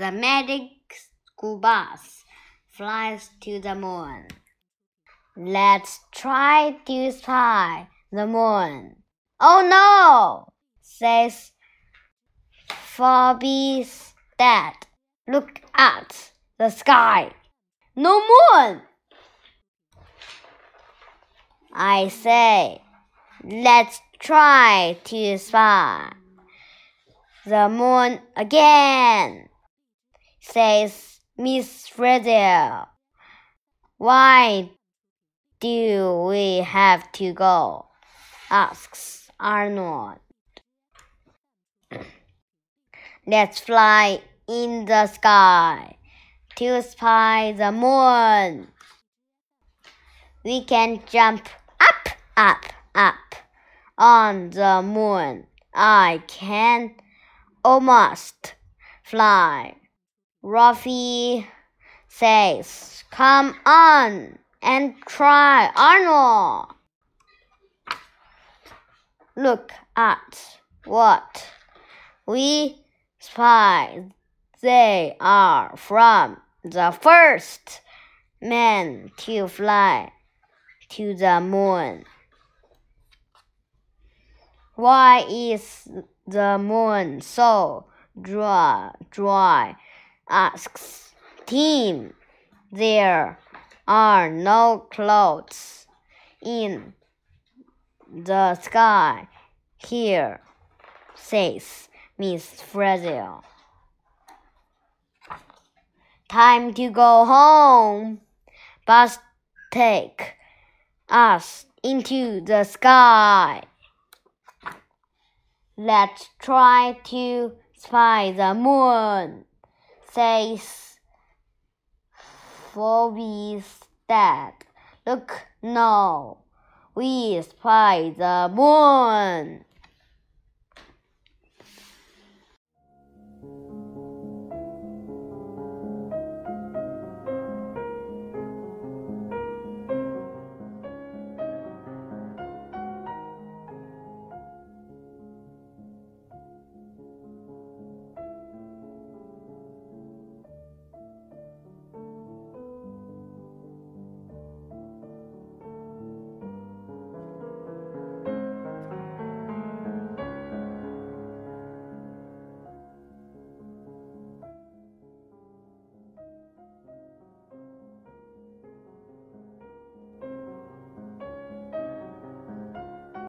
The magic school bus flies to the moon. Let's try to spy the moon. Oh no, says Phoebe's dad. Look at the sky. No moon. I say, let's try to spy the moon again, says Miss Frizzle. Why do we have to go? asks Arnold. Let's fly in the sky to spy the moon. We can jump up, up, up on the moon. I can almost fly. Ralphie says, Come on and try, Arnold. Look at what we spy. They are from the first man to fly to the moon. Why is the moon so dry? Dry, asks Tim. There are no clouds in the sky here, says Miss Frizzle. Time to go home. Bus take us into the sky. Let's try to spy the moon, says Phoebe's dad. Look, now, we spy the moon.